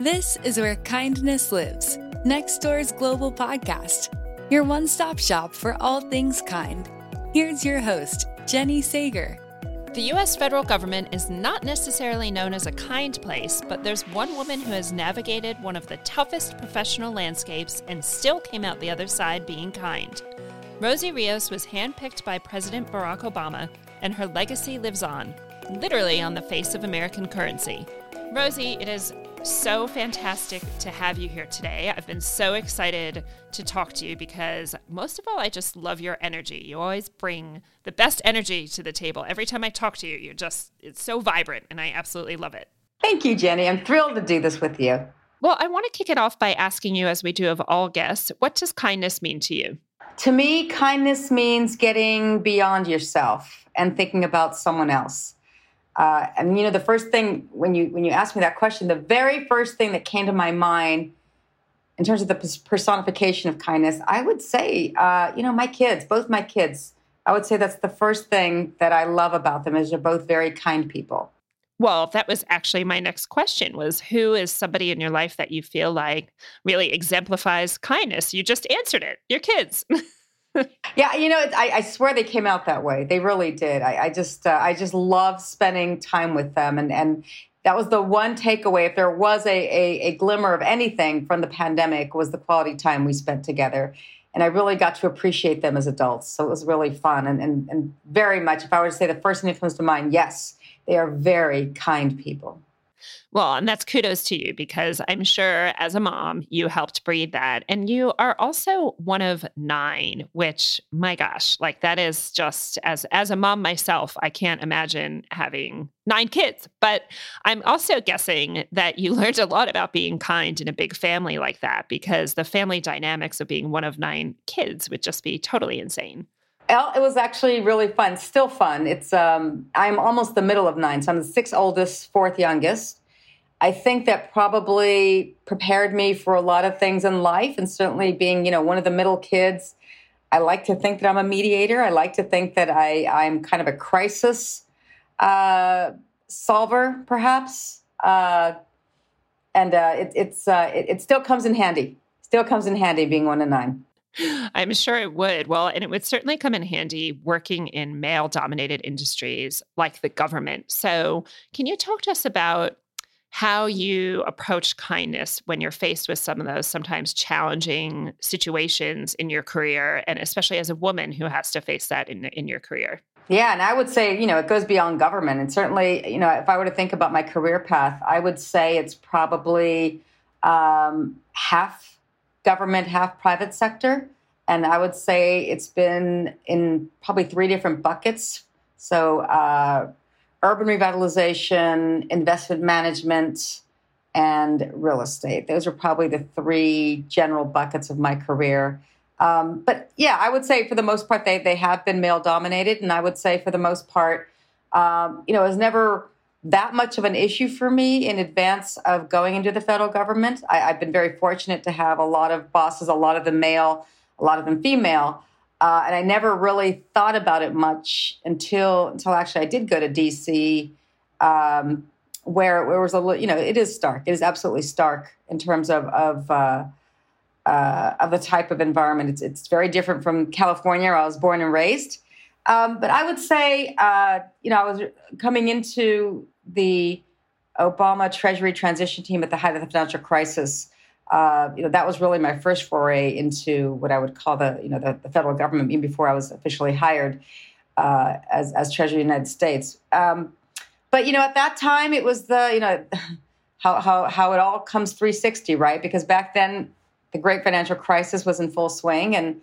This is where kindness lives, Nextdoor's global podcast, your one stop shop for all things kind. Here's your host, Jenny Sager. The U.S. federal government is not necessarily known as a kind place, but there's one woman who has navigated one of the toughest professional landscapes and still came out the other side being kind. Rosie Rios was handpicked by President Barack Obama, and her legacy lives on, literally on the face of American currency. Rosie, it is so fantastic to have you here today. I've been so excited to talk to you because, most of all, I just love your energy. You always bring the best energy to the table. Every time I talk to you, you're just, it's so vibrant, and I absolutely love it. Thank you, Jenny. I'm thrilled to do this with you. Well, I want to kick it off by asking you, as we do of all guests, what does kindness mean to you? To me, kindness means getting beyond yourself and thinking about someone else. Uh, and you know, the first thing when you when you asked me that question, the very first thing that came to my mind in terms of the personification of kindness, I would say, uh, you know, my kids, both my kids. I would say that's the first thing that I love about them is they're both very kind people. Well, that was actually my next question was who is somebody in your life that you feel like really exemplifies kindness? You just answered it. Your kids. yeah, you know, I, I, swear they came out that way. They really did. I, I just, uh, I just love spending time with them, and and that was the one takeaway. If there was a, a, a glimmer of anything from the pandemic, was the quality time we spent together, and I really got to appreciate them as adults. So it was really fun, and and, and very much. If I were to say the first thing that comes to mind, yes, they are very kind people. Well, and that's kudos to you because I'm sure as a mom, you helped breed that. And you are also one of nine, which my gosh, like that is just as as a mom myself, I can't imagine having nine kids. But I'm also guessing that you learned a lot about being kind in a big family like that because the family dynamics of being one of nine kids would just be totally insane. It was actually really fun. Still fun. It's um, I'm almost the middle of nine, so I'm the sixth oldest, fourth youngest. I think that probably prepared me for a lot of things in life, and certainly being, you know, one of the middle kids. I like to think that I'm a mediator. I like to think that I I'm kind of a crisis uh, solver, perhaps, uh, and uh, it, it's uh, it, it still comes in handy. Still comes in handy being one of nine. I'm sure it would. Well, and it would certainly come in handy working in male dominated industries like the government. So, can you talk to us about how you approach kindness when you're faced with some of those sometimes challenging situations in your career, and especially as a woman who has to face that in, in your career? Yeah, and I would say, you know, it goes beyond government. And certainly, you know, if I were to think about my career path, I would say it's probably um, half government, half private sector. And I would say it's been in probably three different buckets. So, uh, urban revitalization, investment management, and real estate. Those are probably the three general buckets of my career. Um, but yeah, I would say for the most part, they, they have been male dominated. And I would say for the most part, um, you know, it was never that much of an issue for me in advance of going into the federal government. I, have been very fortunate to have a lot of bosses, a lot of them male, a lot of them female. Uh, and I never really thought about it much until until actually I did go to DC, um, where where was a you know it is stark. It is absolutely stark in terms of of uh, uh, of the type of environment. It's it's very different from California, where I was born and raised. Um, but I would say, uh, you know, I was coming into the Obama Treasury transition team at the height of the financial crisis. Uh, you know, that was really my first foray into what I would call the, you know, the, the federal government, even before I was officially hired uh, as, as Treasury of the United States. Um, but, you know, at that time, it was the, you know, how, how, how it all comes 360, right? Because back then, the great financial crisis was in full swing. And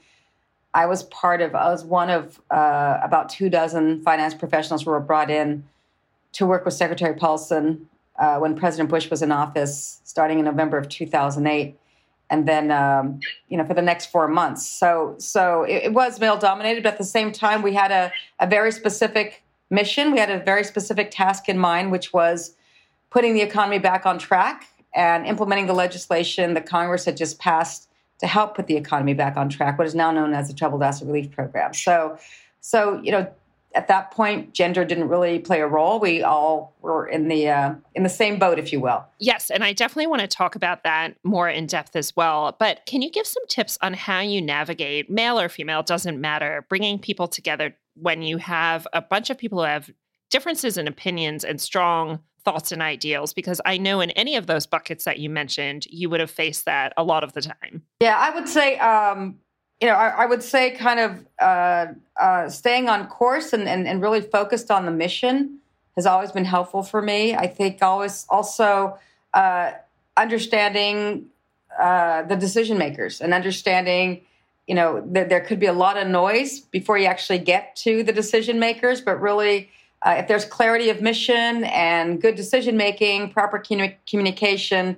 I was part of, I was one of uh, about two dozen finance professionals who were brought in to work with Secretary Paulson uh, when President Bush was in office, starting in November of 2008, and then um, you know for the next four months. So so it, it, was male dominated, but at the same time we had a, a very specific mission. We had a very specific task in mind, which was putting the economy back on track and implementing the legislation that Congress had just passed to help put the economy back on track, what is now known as the Troubled Asset Relief Program. So, so you know, at that point, gender didn't really play a role. We all were in the uh, in the same boat, if you will. Yes, and I definitely want to talk about that more in depth as well. But can you give some tips on how you navigate, male or female, doesn't matter, bringing people together when you have a bunch of people who have differences in opinions and strong thoughts and ideals? Because I know in any of those buckets that you mentioned, you would have faced that a lot of the time. Yeah, I would say um, you know, I, I, would say kind of uh, uh, staying on course and, and, and, really focused on the mission has always been helpful for me. I think always also uh, understanding uh, the decision makers and understanding, you know, that there could be a lot of noise before you actually get to the decision makers, but really. Uh, if there's clarity of mission and good decision making, proper communication,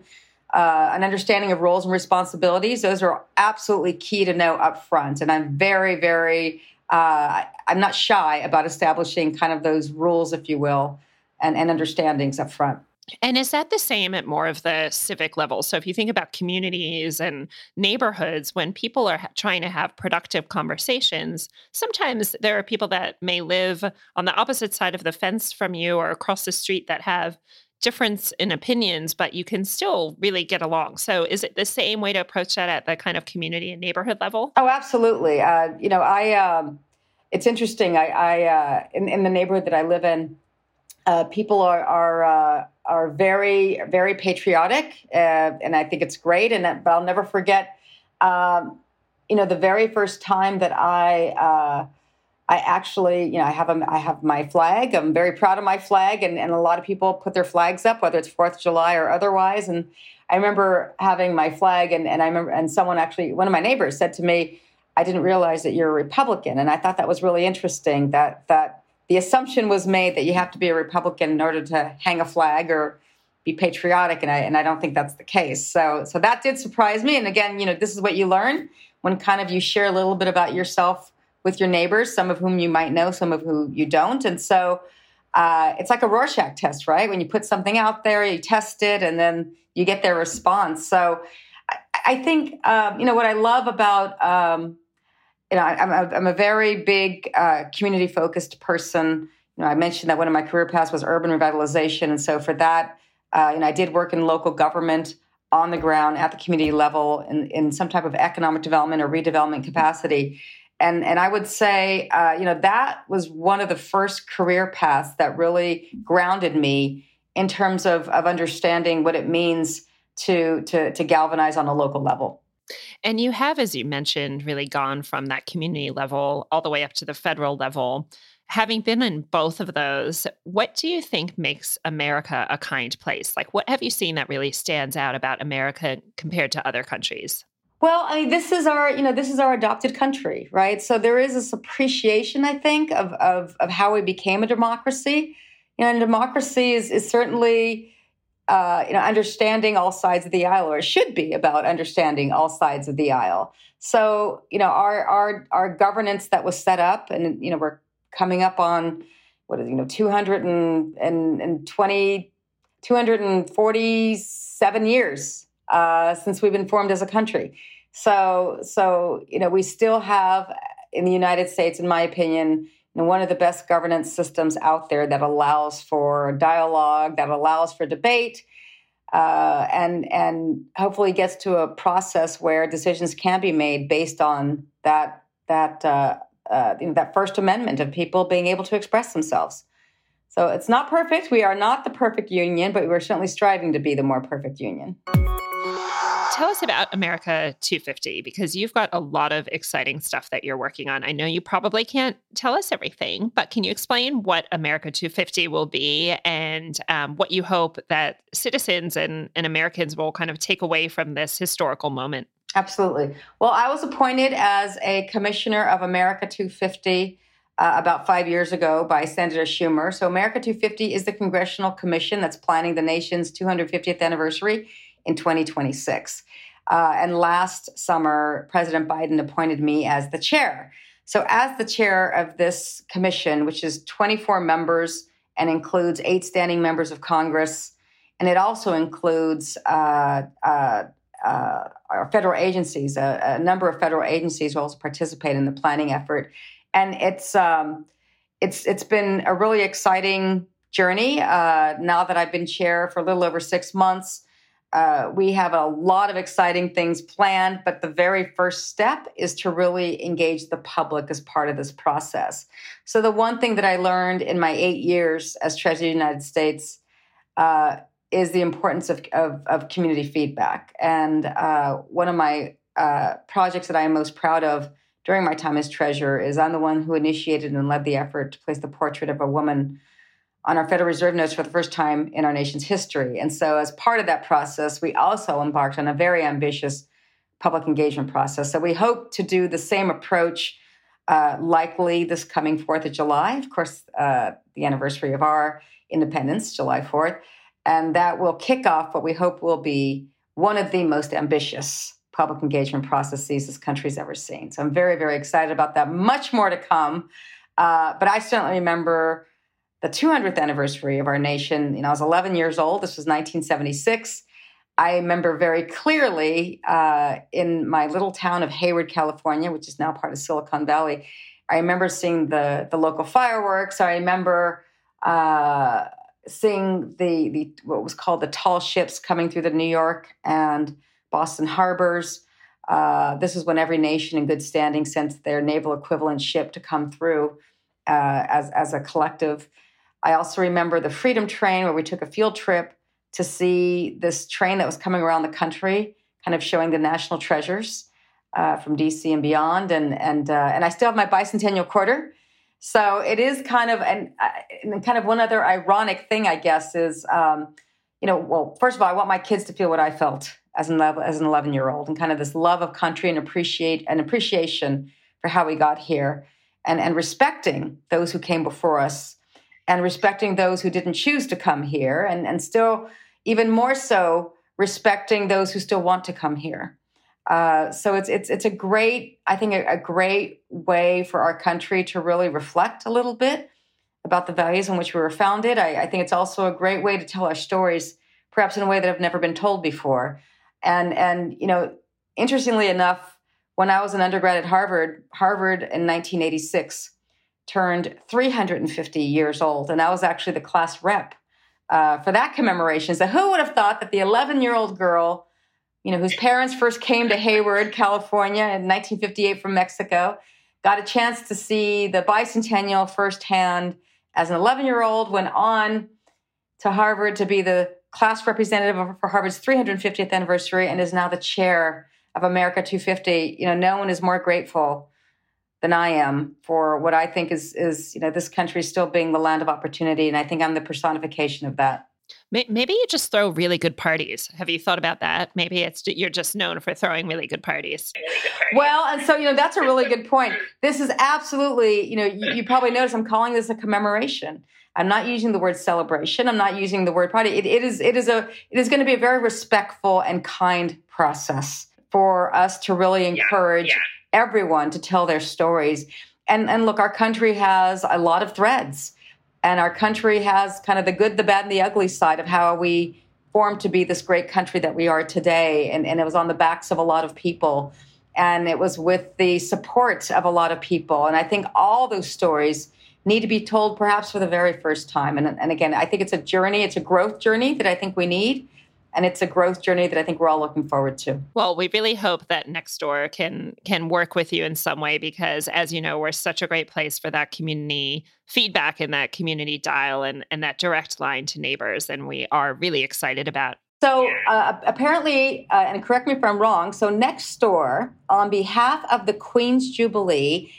uh, an understanding of roles and responsibilities. Those are absolutely key to know up front. And I'm very, very, uh, I'm not shy about establishing kind of those rules, if you will, and, and understandings up front. And is that the same at more of the civic level? So, if you think about communities and neighborhoods, when people are trying to have productive conversations, sometimes there are people that may live on the opposite side of the fence from you or across the street that have difference in opinions, but you can still really get along. So, is it the same way to approach that at the kind of community and neighborhood level? Oh, absolutely. Uh, you know, I um, it's interesting. I, I uh, in, in, the neighborhood that I live in, uh, people are are uh, are very very patriotic, uh, and I think it's great. And but I'll never forget. Um, you know, the very first time that I uh, I actually, you know, I have a, I have my flag. I'm very proud of my flag, and, and a lot of people put their flags up, whether it's Fourth of July or otherwise. And I remember having my flag, and, and I remember, and someone actually, one of my neighbors said to me, "I didn't realize that you're a Republican," and I thought that was really interesting. That that the assumption was made that you have to be a Republican in order to hang a flag or be patriotic, and I and I don't think that's the case. So so that did surprise me. And again, you know, this is what you learn when kind of you share a little bit about yourself with your neighbors, some of whom you might know, some of who you don't. And so uh, it's like a Rorschach test, right? When you put something out there, you test it, and then you get their response. So I, I think, um, you know, what I love about, um, you know, I, am a, I'm a very big uh, community focused person. You know, I mentioned that one of my career paths was urban revitalization. And so for that, uh, you know, I did work in local government on the ground at the community level in, in some type of economic development or redevelopment capacity and and I would say, uh, you know, that was one of the first career paths that really grounded me in terms of of understanding what it means to to to galvanize on a local level. And you have, as you mentioned, really gone from that community level all the way up to the federal level. Having been in both of those, what do you think makes America a kind place? Like, what have you seen that really stands out about America compared to other countries? Well, I mean, this is our, you know, this is our adopted country, right? So there is this appreciation, I think, of of, of how we became a democracy. You know, and democracy is is certainly, uh, you know, understanding all sides of the aisle, or it should be about understanding all sides of the aisle. So, you know, our our our governance that was set up, and you know, we're coming up on what is you know 220 247 years uh, since we've been formed as a country. So, so you know, we still have in the United States, in my opinion, know, one of the best governance systems out there that allows for dialogue, that allows for debate, uh, and and hopefully gets to a process where decisions can be made based on that that uh, uh, you know, that First Amendment of people being able to express themselves. So it's not perfect. We are not the perfect union, but we're certainly striving to be the more perfect union tell us about America 250 because you've got a lot of exciting stuff that you're working on. I know you probably can't tell us everything, but can you explain what America 250 will be and um, what you hope that citizens and, and Americans will kind of take away from this historical moment? Absolutely. Well, I was appointed as a commissioner of America 250 uh, about five years ago by Senator Schumer. So, America 250 is the congressional commission that's planning the nation's 250th anniversary in 2026. Uh, and last summer, President Biden appointed me as the chair. So, as the chair of this commission, which is 24 members and includes eight standing members of Congress, and it also includes uh, uh, uh our federal agencies, a, a, number of federal agencies will also participate in the planning effort. And it's um, it's it's been a really exciting journey. Uh, now that I've been chair for a little over six months, uh, we have a lot of exciting things planned. But the very first step is to really engage the public as part of this process. So the one thing that I learned in my eight years as Treasurer of the United States uh, is the importance of, of, of community feedback. And uh, one of my uh, projects that I am most proud of during my time as treasurer is I'm the one who initiated and led the effort to place the portrait of a woman on our Federal Reserve notes for the first time in our nation's history. And so, as part of that process, we also embarked on a very ambitious public engagement process. So, we hope to do the same approach uh, likely this coming 4th of July, of course, uh, the anniversary of our independence, July 4th. And that will kick off what we hope will be one of the most ambitious public engagement processes this country's ever seen. So I'm very, very excited about that. Much more to come. Uh, but I certainly remember the 200th anniversary of our nation. You know, I was 11 years old. This was 1976. I remember very clearly uh, in my little town of Hayward, California, which is now part of Silicon Valley. I remember seeing the the local fireworks. I remember uh, seeing the the what was called the tall ships coming through the New York and Boston harbors. Uh, this is when every nation in good standing sent their naval equivalent ship to come through uh, as, as a collective. I also remember the Freedom Train, where we took a field trip to see this train that was coming around the country, kind of showing the national treasures uh, from DC and beyond. And and uh, and I still have my bicentennial quarter, so it is kind of and, uh, kind of one other ironic thing, I guess, is um, you know, well, first of all, I want my kids to feel what I felt as an as an 11 year old and kind of this love of country and appreciate an appreciation for how we got here and and respecting those who came before us and respecting those who didn't choose to come here and and still even more so respecting those who still want to come here uh, so it's it's it's a great I think a, a great way for our country to really reflect a little bit about the values on which we were founded. I, I think it's also a great way to tell our stories, perhaps in a way that have never been told before. And and you know, interestingly enough, when I was an undergrad at Harvard, Harvard in 1986 turned 350 years old, and I was actually the class rep uh, for that commemoration. So who would have thought that the 11 year old girl, you know, whose parents first came to Hayward, California in 1958 from Mexico, got a chance to see the bicentennial firsthand as an 11 year old, went on to Harvard to be the class representative for Harvard's 350th anniversary and is now the chair of America 250. You know, no one is more grateful than I am for what I think is is you know this country still being the land of opportunity, and I think I'm the personification of that. Maybe you just throw really good parties. Have you thought about that? Maybe it's you're just known for throwing really good parties. Well, and so you know that's a really good point. This is absolutely you know you, you probably notice I'm calling this a commemoration. I'm not using the word celebration. I'm not using the word party. It, it is it is a it is going to be a very respectful and kind process for us to really encourage yeah, yeah. Everyone to tell their stories. And and look, our country has a lot of threads, and our country has kind of the good, the bad, and the ugly side of how we formed to be this great country that we are today. And and it was on the backs of a lot of people, and it was with the support of a lot of people. And I think all those stories need to be told perhaps for the very first time. And, and again, I think it's a journey, it's a growth journey that I think we need. And it's a growth journey that I think we're all looking forward to. Well, we really hope that Nextdoor can can work with you in some way because, as you know, we're such a great place for that community feedback and that community dial and, and that direct line to neighbors. And we are really excited about so uh, apparently, uh, and correct me if I'm wrong, so Nextdoor, on behalf of the Queen's Jubilee,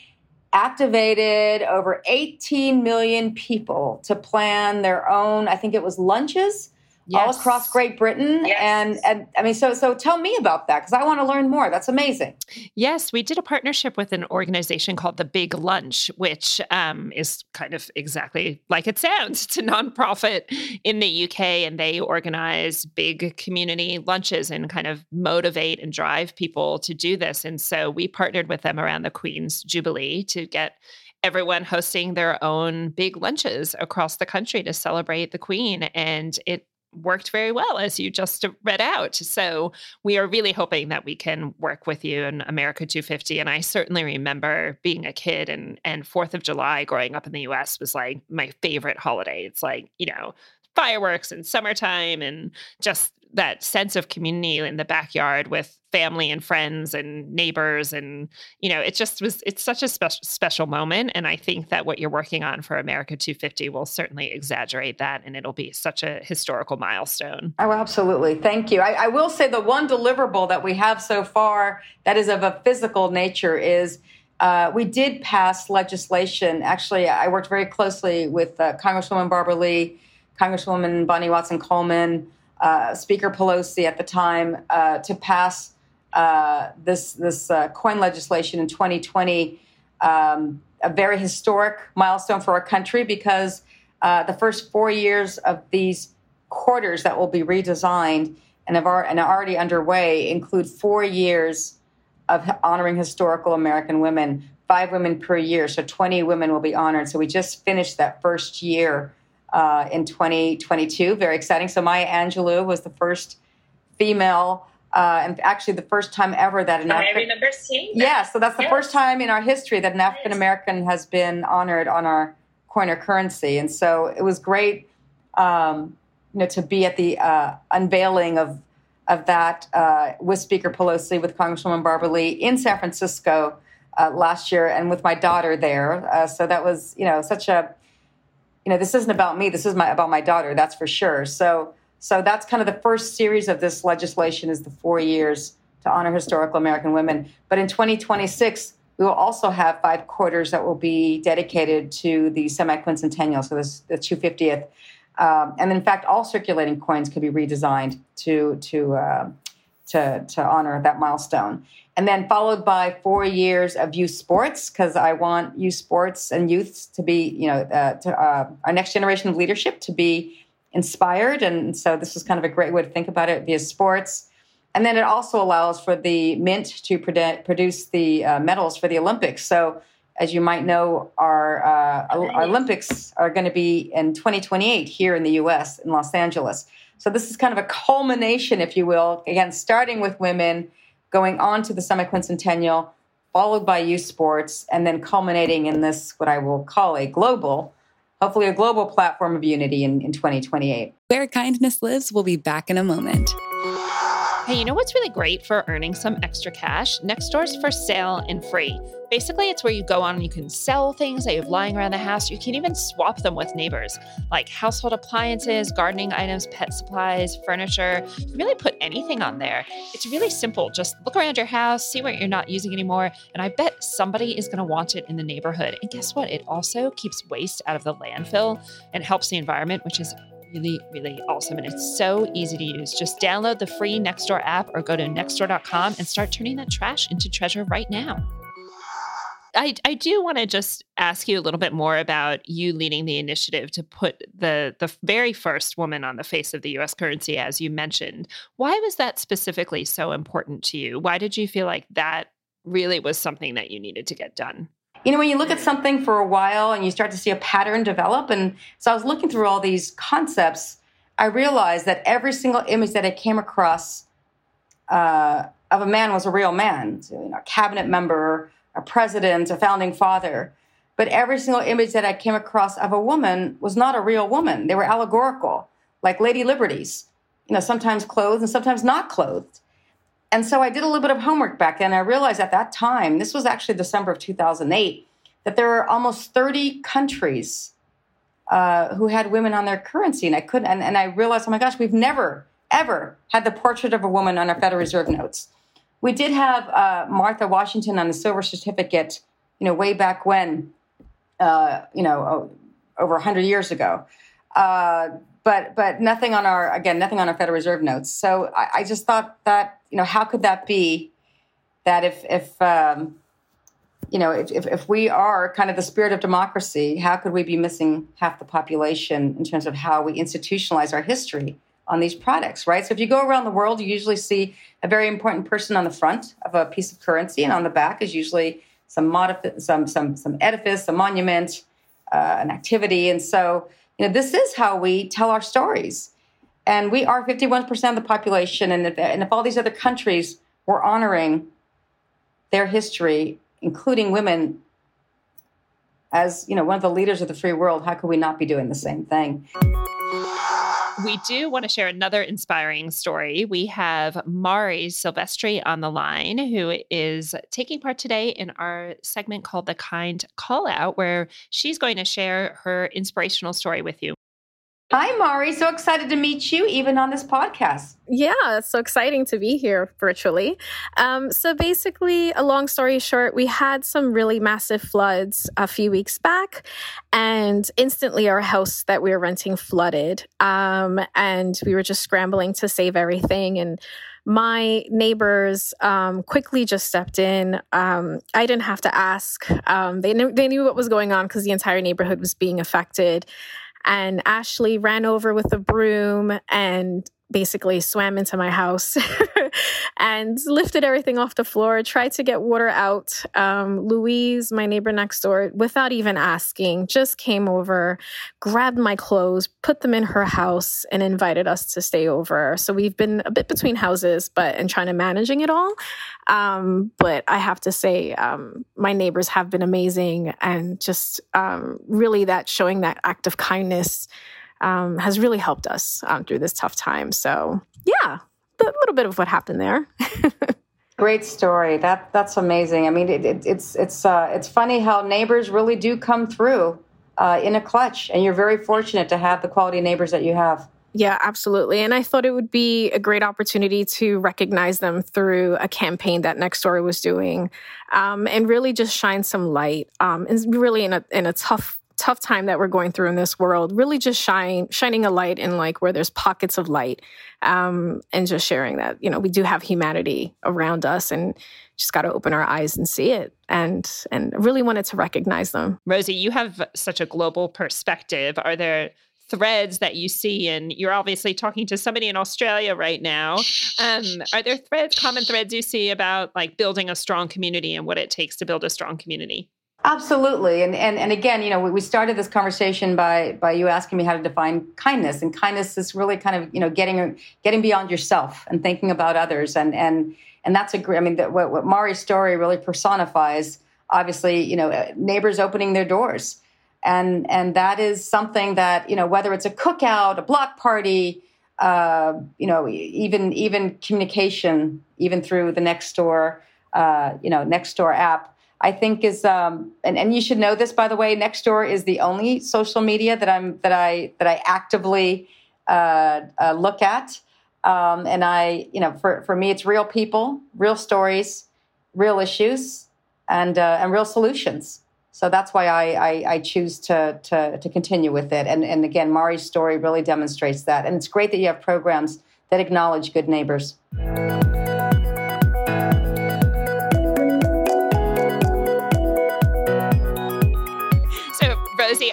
activated over 18 million people to plan their own, I think it was lunches yes. all across Great Britain. Yes. And, and I mean, so, so tell me about that because I want to learn more. That's amazing. Yes, we did a partnership with an organization called The Big Lunch, which um, is kind of exactly like it sounds. It's a nonprofit in the UK, and they organize big community lunches and kind of motivate and drive people to do this. And so we partnered with them around the Queen's Jubilee to get everyone hosting their own big lunches across the country to celebrate the queen and it worked very well, as you just read out. So we are really hoping that we can work with you in America 250. And I certainly remember being a kid and and Fourth of July growing up in the US was like my favorite holiday. It's like, you know, fireworks and summertime and just that sense of community in the backyard with family and friends and neighbors and you know it just was it's such a special special moment. And i think that what you're working on for america 250 will certainly exaggerate that and it'll be such a historical milestone. Oh absolutely. Thank you. I, I will say the one deliverable that we have so far that is of a physical nature is uh, we did pass legislation. Actually i worked very closely with uh, congresswoman barbara lee congresswoman bonnie watson coleman uh, Speaker Pelosi at the time uh, to pass uh, this this uh, coin legislation in 2020, um, a very historic milestone for our country because uh, the first four years of these quarters that will be redesigned and have are, and are already underway include four years of honoring historical American women, five women per year, so 20 women will be honored. So we just finished that first year uh, in 2022. Very exciting. So Maya Angelou was the first female, uh, and actually the first time ever that an African. I remember seeing that. Yeah, so that's the yes. first time in our history that an African American has been honored on our coin or currency, and so it was great, um, you know, to be at the uh, unveiling of of that uh, with Speaker Pelosi, with Congresswoman Barbara Lee in San Francisco. Uh, last year, and with my daughter there, uh, so that was you know such a you know, this isn't about me. This is my about my daughter. That's for sure. So, so that's kind of the first series of this legislation is the four years to honor historical American women. But in 2026, we will also have five quarters that will be dedicated to the semi-quincentennial, so this the 250th. Um, and in fact, all circulating coins could be redesigned to to uh, to to honor that milestone and then followed by four years of youth sports because I want youth sports and youths to be, you know, uh, to, uh, our next generation of leadership to be inspired. And so this is kind of a great way to think about it via sports. And then it also allows for the Mint to produce the uh, medals for the Olympics. So as you might know, our, uh, our Olympics are going to be in 2028 here in the U.S. in Los Angeles. So this is kind of a culmination, if you will, again, starting with women going on to the semi-quincentennial, followed by youth sports, and then culminating in this, what I will call a global, hopefully a global platform of unity in, in 2028. Where Kindness Lives we'll be back in a moment. Hey, you know what's really great for earning some extra cash? Nextdoor's for sale and free. Basically, it's where you go on and you can sell things that you have lying around the house. You can even swap them with neighbors, like household appliances, gardening items, pet supplies, furniture. You can really put anything on there. It's really simple. Just look around your house, see what you're not using anymore, and I bet somebody is going to want it in the neighborhood. And guess what? It also keeps waste out of the landfill and helps the environment, which is really, really awesome. And it's so easy to use. Just download the free Nextdoor app or go to nextdoor.com and start turning that trash into treasure right now. I, I do want to just ask you a little bit more about you leading the initiative to put the the very first woman on the face of the U.S. currency, as you mentioned. Why was that specifically so important to you? Why did you feel like that really was something that you needed to get done? you know, when you look at something for a while and you start to see a pattern develop, and so I was looking through all these concepts, I realized that every single image that I came across uh, of a man was a real man, so, you know, a cabinet member, a president, a founding father. But every single image that I came across of a woman was not a real woman. They were allegorical, like Lady Liberties, you know, sometimes clothed and sometimes not clothed. And so I did a little bit of homework back then. I realized at that time, this was actually December of 2008, that there were almost 30 countries uh, who had women on their currency. And I couldn't, and, and I realized, oh my gosh, we've never, ever had the portrait of a woman on our Federal Reserve notes. We did have uh, Martha Washington on the silver certificate, you know, way back when, uh, you know, over 100 years ago. Uh, but but nothing on our again nothing on our Federal Reserve notes. So I, I just thought that you know how could that be that if if um, you know if, if, if we are kind of the spirit of democracy, how could we be missing half the population in terms of how we institutionalize our history on these products, right? So if you go around the world, you usually see a very important person on the front of a piece of currency, and on the back is usually some modif- some some some edifice, a monument, uh, an activity, and so you know, this is how we tell our stories. And we are 51% of the population. And if, and if all these other countries were honoring their history, including women, as you know, one of the leaders of the free world, how could we not be doing the same thing? We do want to share another inspiring story. We have Mari Silvestri on the line, who is taking part today in our segment called The Kind Call Out, where she's going to share her inspirational story with you. Hi, Mari. So excited to meet you, even on this podcast. Yeah, so exciting to be here virtually. Um, so, basically, a long story short, we had some really massive floods a few weeks back, and instantly our house that we were renting flooded. Um, and we were just scrambling to save everything. And my neighbors um, quickly just stepped in. Um, I didn't have to ask. Um, they they knew what was going on because the entire neighborhood was being affected. And Ashley ran over with a broom and basically swam into my house and lifted everything off the floor, tried to get water out. Um, Louise, my neighbor next door, without even asking, just came over, grabbed my clothes, put them in her house, and invited us to stay over. So we've been a bit between houses, but and trying to managing it all. Um, but I have to say, um, my neighbors have been amazing and just um, really that showing that act of kindness um, has really helped us um, through this tough time. So, yeah, a little bit of what happened there. Great story. That that's amazing. I mean, it, it, it's it's uh, it's funny how neighbors really do come through uh, in a clutch, and you're very fortunate to have the quality neighbors that you have. Yeah, absolutely. And I thought it would be a great opportunity to recognize them through a campaign that Nextdoor was doing, um, and really just shine some light. Um, and really in a in a tough tough time that we're going through in this world, really just shine shining a light in like where there's pockets of light, um, and just sharing that you know we do have humanity around us, and just got to open our eyes and see it, and and really wanted to recognize them. Rosie, you have such a global perspective. Are there threads that you see and you're obviously talking to somebody in australia right now um, are there threads common threads you see about like building a strong community and what it takes to build a strong community Absolutely, and and and again, you know, we started this conversation by by you asking me how to define kindness, and kindness is really kind of you know getting getting beyond yourself and thinking about others, and and and that's a great. I mean, that what, what Mari's story really personifies. Obviously, you know, neighbors opening their doors, and and that is something that you know whether it's a cookout, a block party, uh, you know, even even communication, even through the Nextdoor, uh, you know, Nextdoor app I think is um, and, and you should know this by the way. Nextdoor is the only social media that I'm that I that I actively uh, uh, look at, um, and I you know for for me it's real people, real stories, real issues, and uh, and real solutions. So that's why I, I, I choose to, to to continue with it. And and again, Mari's story really demonstrates that. And it's great that you have programs that acknowledge good neighbors.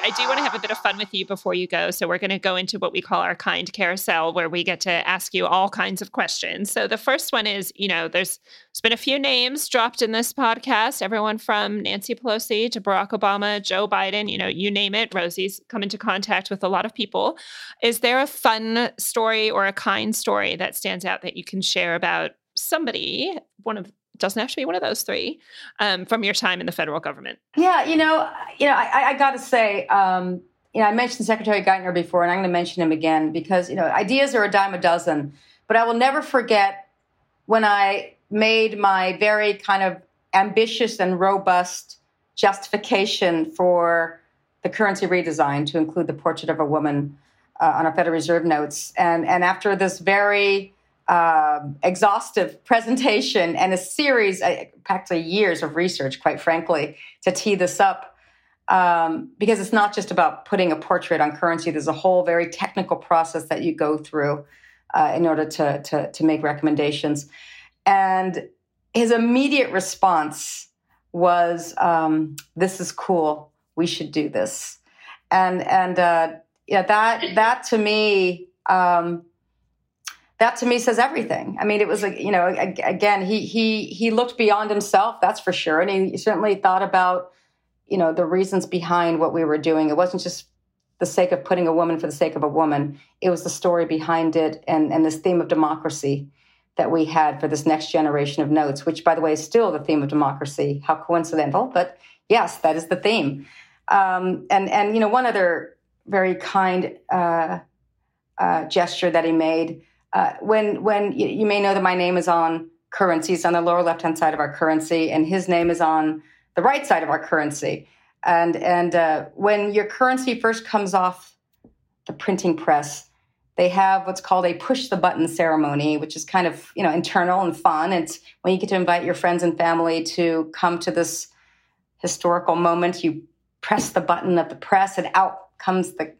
I do want to have a bit of fun with you before you go. So we're going to go into what we call our kind carousel, where we get to ask you all kinds of questions. So the first one is, you know, there's, there's been a few names dropped in this podcast. Everyone from Nancy Pelosi to Barack Obama, Joe Biden, you know, you name it. Rosie's come into contact with a lot of people. Is there a fun story or a kind story that stands out that you can share about somebody, one of doesn't have to be one of those three um, from your time in the federal government. Yeah, you know, you know, I, I got to say, um, you know, I mentioned Secretary Geithner before, and I'm going to mention him again because you know, ideas are a dime a dozen. But I will never forget when I made my very kind of ambitious and robust justification for the currency redesign to include the portrait of a woman uh, on our Federal Reserve notes, and and after this very um, exhaustive presentation and a series, uh, practically years of research, quite frankly, to tee this up. Um, because it's not just about putting a portrait on currency. There's a whole very technical process that you go through uh, in order to, to, to make recommendations. And his immediate response was, um, "This is cool. We should do this." And and uh, yeah, that that to me um, that to me says everything. I mean, it was like you know, again, he he he looked beyond himself, that's for sure, and he certainly thought about you know the reasons behind what we were doing. It wasn't just the sake of putting a woman for the sake of a woman. It was the story behind it and, and this theme of democracy that we had for this next generation of notes, which, by the way, is still the theme of democracy. How coincidental, but yes, that is the theme. Um, and and you know, one other very kind uh, uh, gesture that he made uh, when when you, you, may know that my name is on currencies on the lower left hand side of our currency, and his name is on the right side of our currency. And and uh, when your currency first comes off the printing press, they have what's called a push the button ceremony, which is kind of you know internal and fun. It's when you get to invite your friends and family to come to this historical moment. You press the button of the press, and out comes the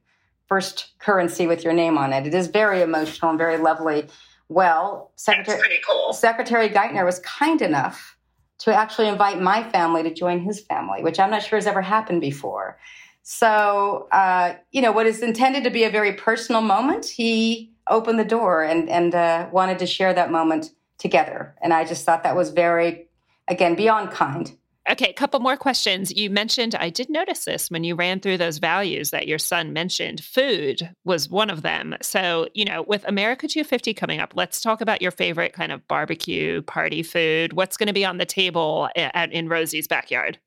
first currency with your name on it. It is very emotional and very lovely. Well, Secretary, cool. Secretary Geithner was kind enough to actually invite my family to join his family, which I'm not sure has ever happened before. So, uh, you know, what is intended to be a very personal moment, he opened the door and, and uh, wanted to share that moment together. And I just thought that was very, again, beyond kind. Okay, a couple more questions. You mentioned, I did notice this when you ran through those values that your son mentioned. Food was one of them. So, you know, with America 250 coming up, let's talk about your favorite kind of barbecue party food. What's going to be on the table at, in Rosie's backyard?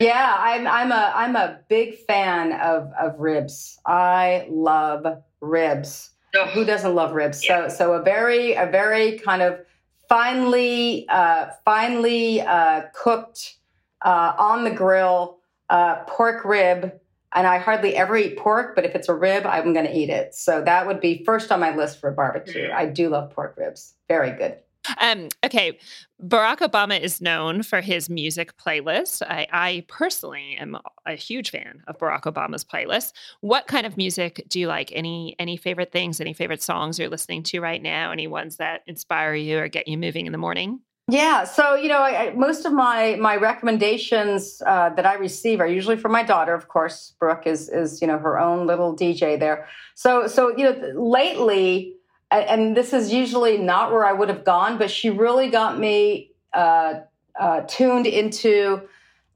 Yeah, I'm I'm a I'm a big fan of of ribs. I love ribs. Oh. Who doesn't love ribs? Yeah. So so a very a very kind of finely uh, finely uh, cooked uh, on the grill uh, pork rib. And I hardly ever eat pork, but if it's a rib, I'm going to eat it. So that would be first on my list for barbecue. I do love pork ribs. Very good. Um, okay, Barack Obama is known for his music playlist. I, I, personally am a huge fan of Barack Obama's playlist. What kind of music do you like? Any any favorite things? Any favorite songs you're listening to right now? Any ones that inspire you or get you moving in the morning? Yeah, so you know, I, most of my my recommendations uh, that I receive are usually from my daughter. Of course, Brooke is is you know her own little DJ there. So so you know, lately and this is usually not where I would have gone, but she really got me uh, uh, tuned into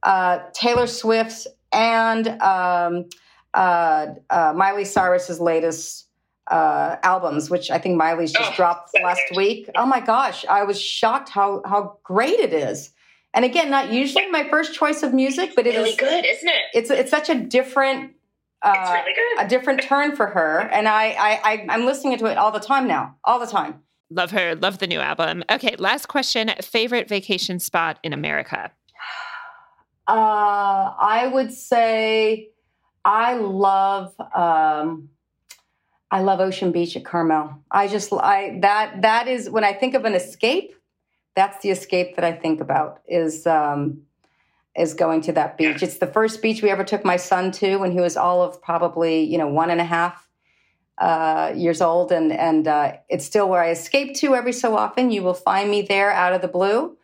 uh, Taylor Swift's and um, uh, uh, Miley Cyrus's latest uh, albums, which I think Miley's just oh, dropped last week. Oh my gosh, I was shocked how how great it is. And again, not usually my first choice of music, but it really is good, isn't it? It's it's such a different uh, really a different turn for her, and I, I, I am listening to it all the time now, all the time. Love her. Love the new album. Okay, last question. Favorite vacation spot in America? Uh, I would say I love um, I love Ocean Beach at Carmel. I just I that that is when I think of an escape. That's the escape that I think about. Is um, is going to that beach. It's the first beach we ever took my son to when he was all of probably you know one and a half uh, years old, and and uh, it's still where I escape to every so often. You will find me there out of the blue.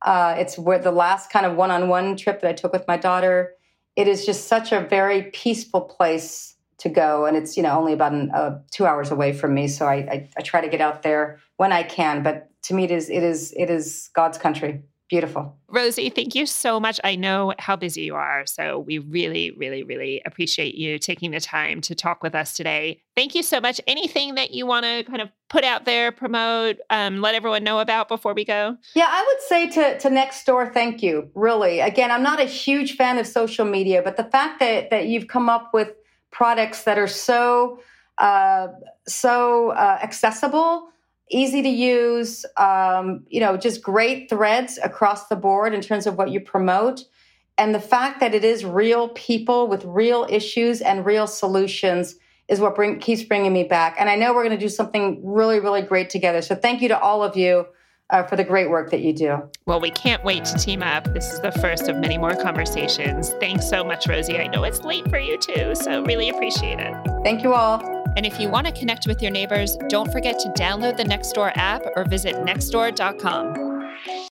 Uh, it's where the last kind of one-on-one trip that I took with my daughter. It is just such a very peaceful place to go, and it's you know only about an, uh, two hours away from me. So I, I I try to get out there when I can. But to me, it is it is it is God's country. Beautiful. Rosie, thank you so much. I know how busy you are. So we really, really, really appreciate you taking the time to talk with us today. Thank you so much. Anything that you want to kind of put out there, promote, um, let everyone know about before we go? Yeah, I would say to, to Nextdoor thank you, really. Again, I'm not a huge fan of social media, but the fact that, that you've come up with products that are so, uh, so uh, accessible easy to use, um, you know, just great threads across the board in terms of what you promote. And the fact that it is real people with real issues and real solutions is what bring, keeps bringing me back. And I know we're going to do something really, really great together. So thank you to all of you. Uh, for the great work that you do. Well, we can't wait to team up. This is the first of many more conversations. Thanks so much, Rosie. I know it's late for you too, so really appreciate it. Thank you all. And if you want to connect with your neighbors, don't forget to download the Nextdoor app or visit nextdoor.com.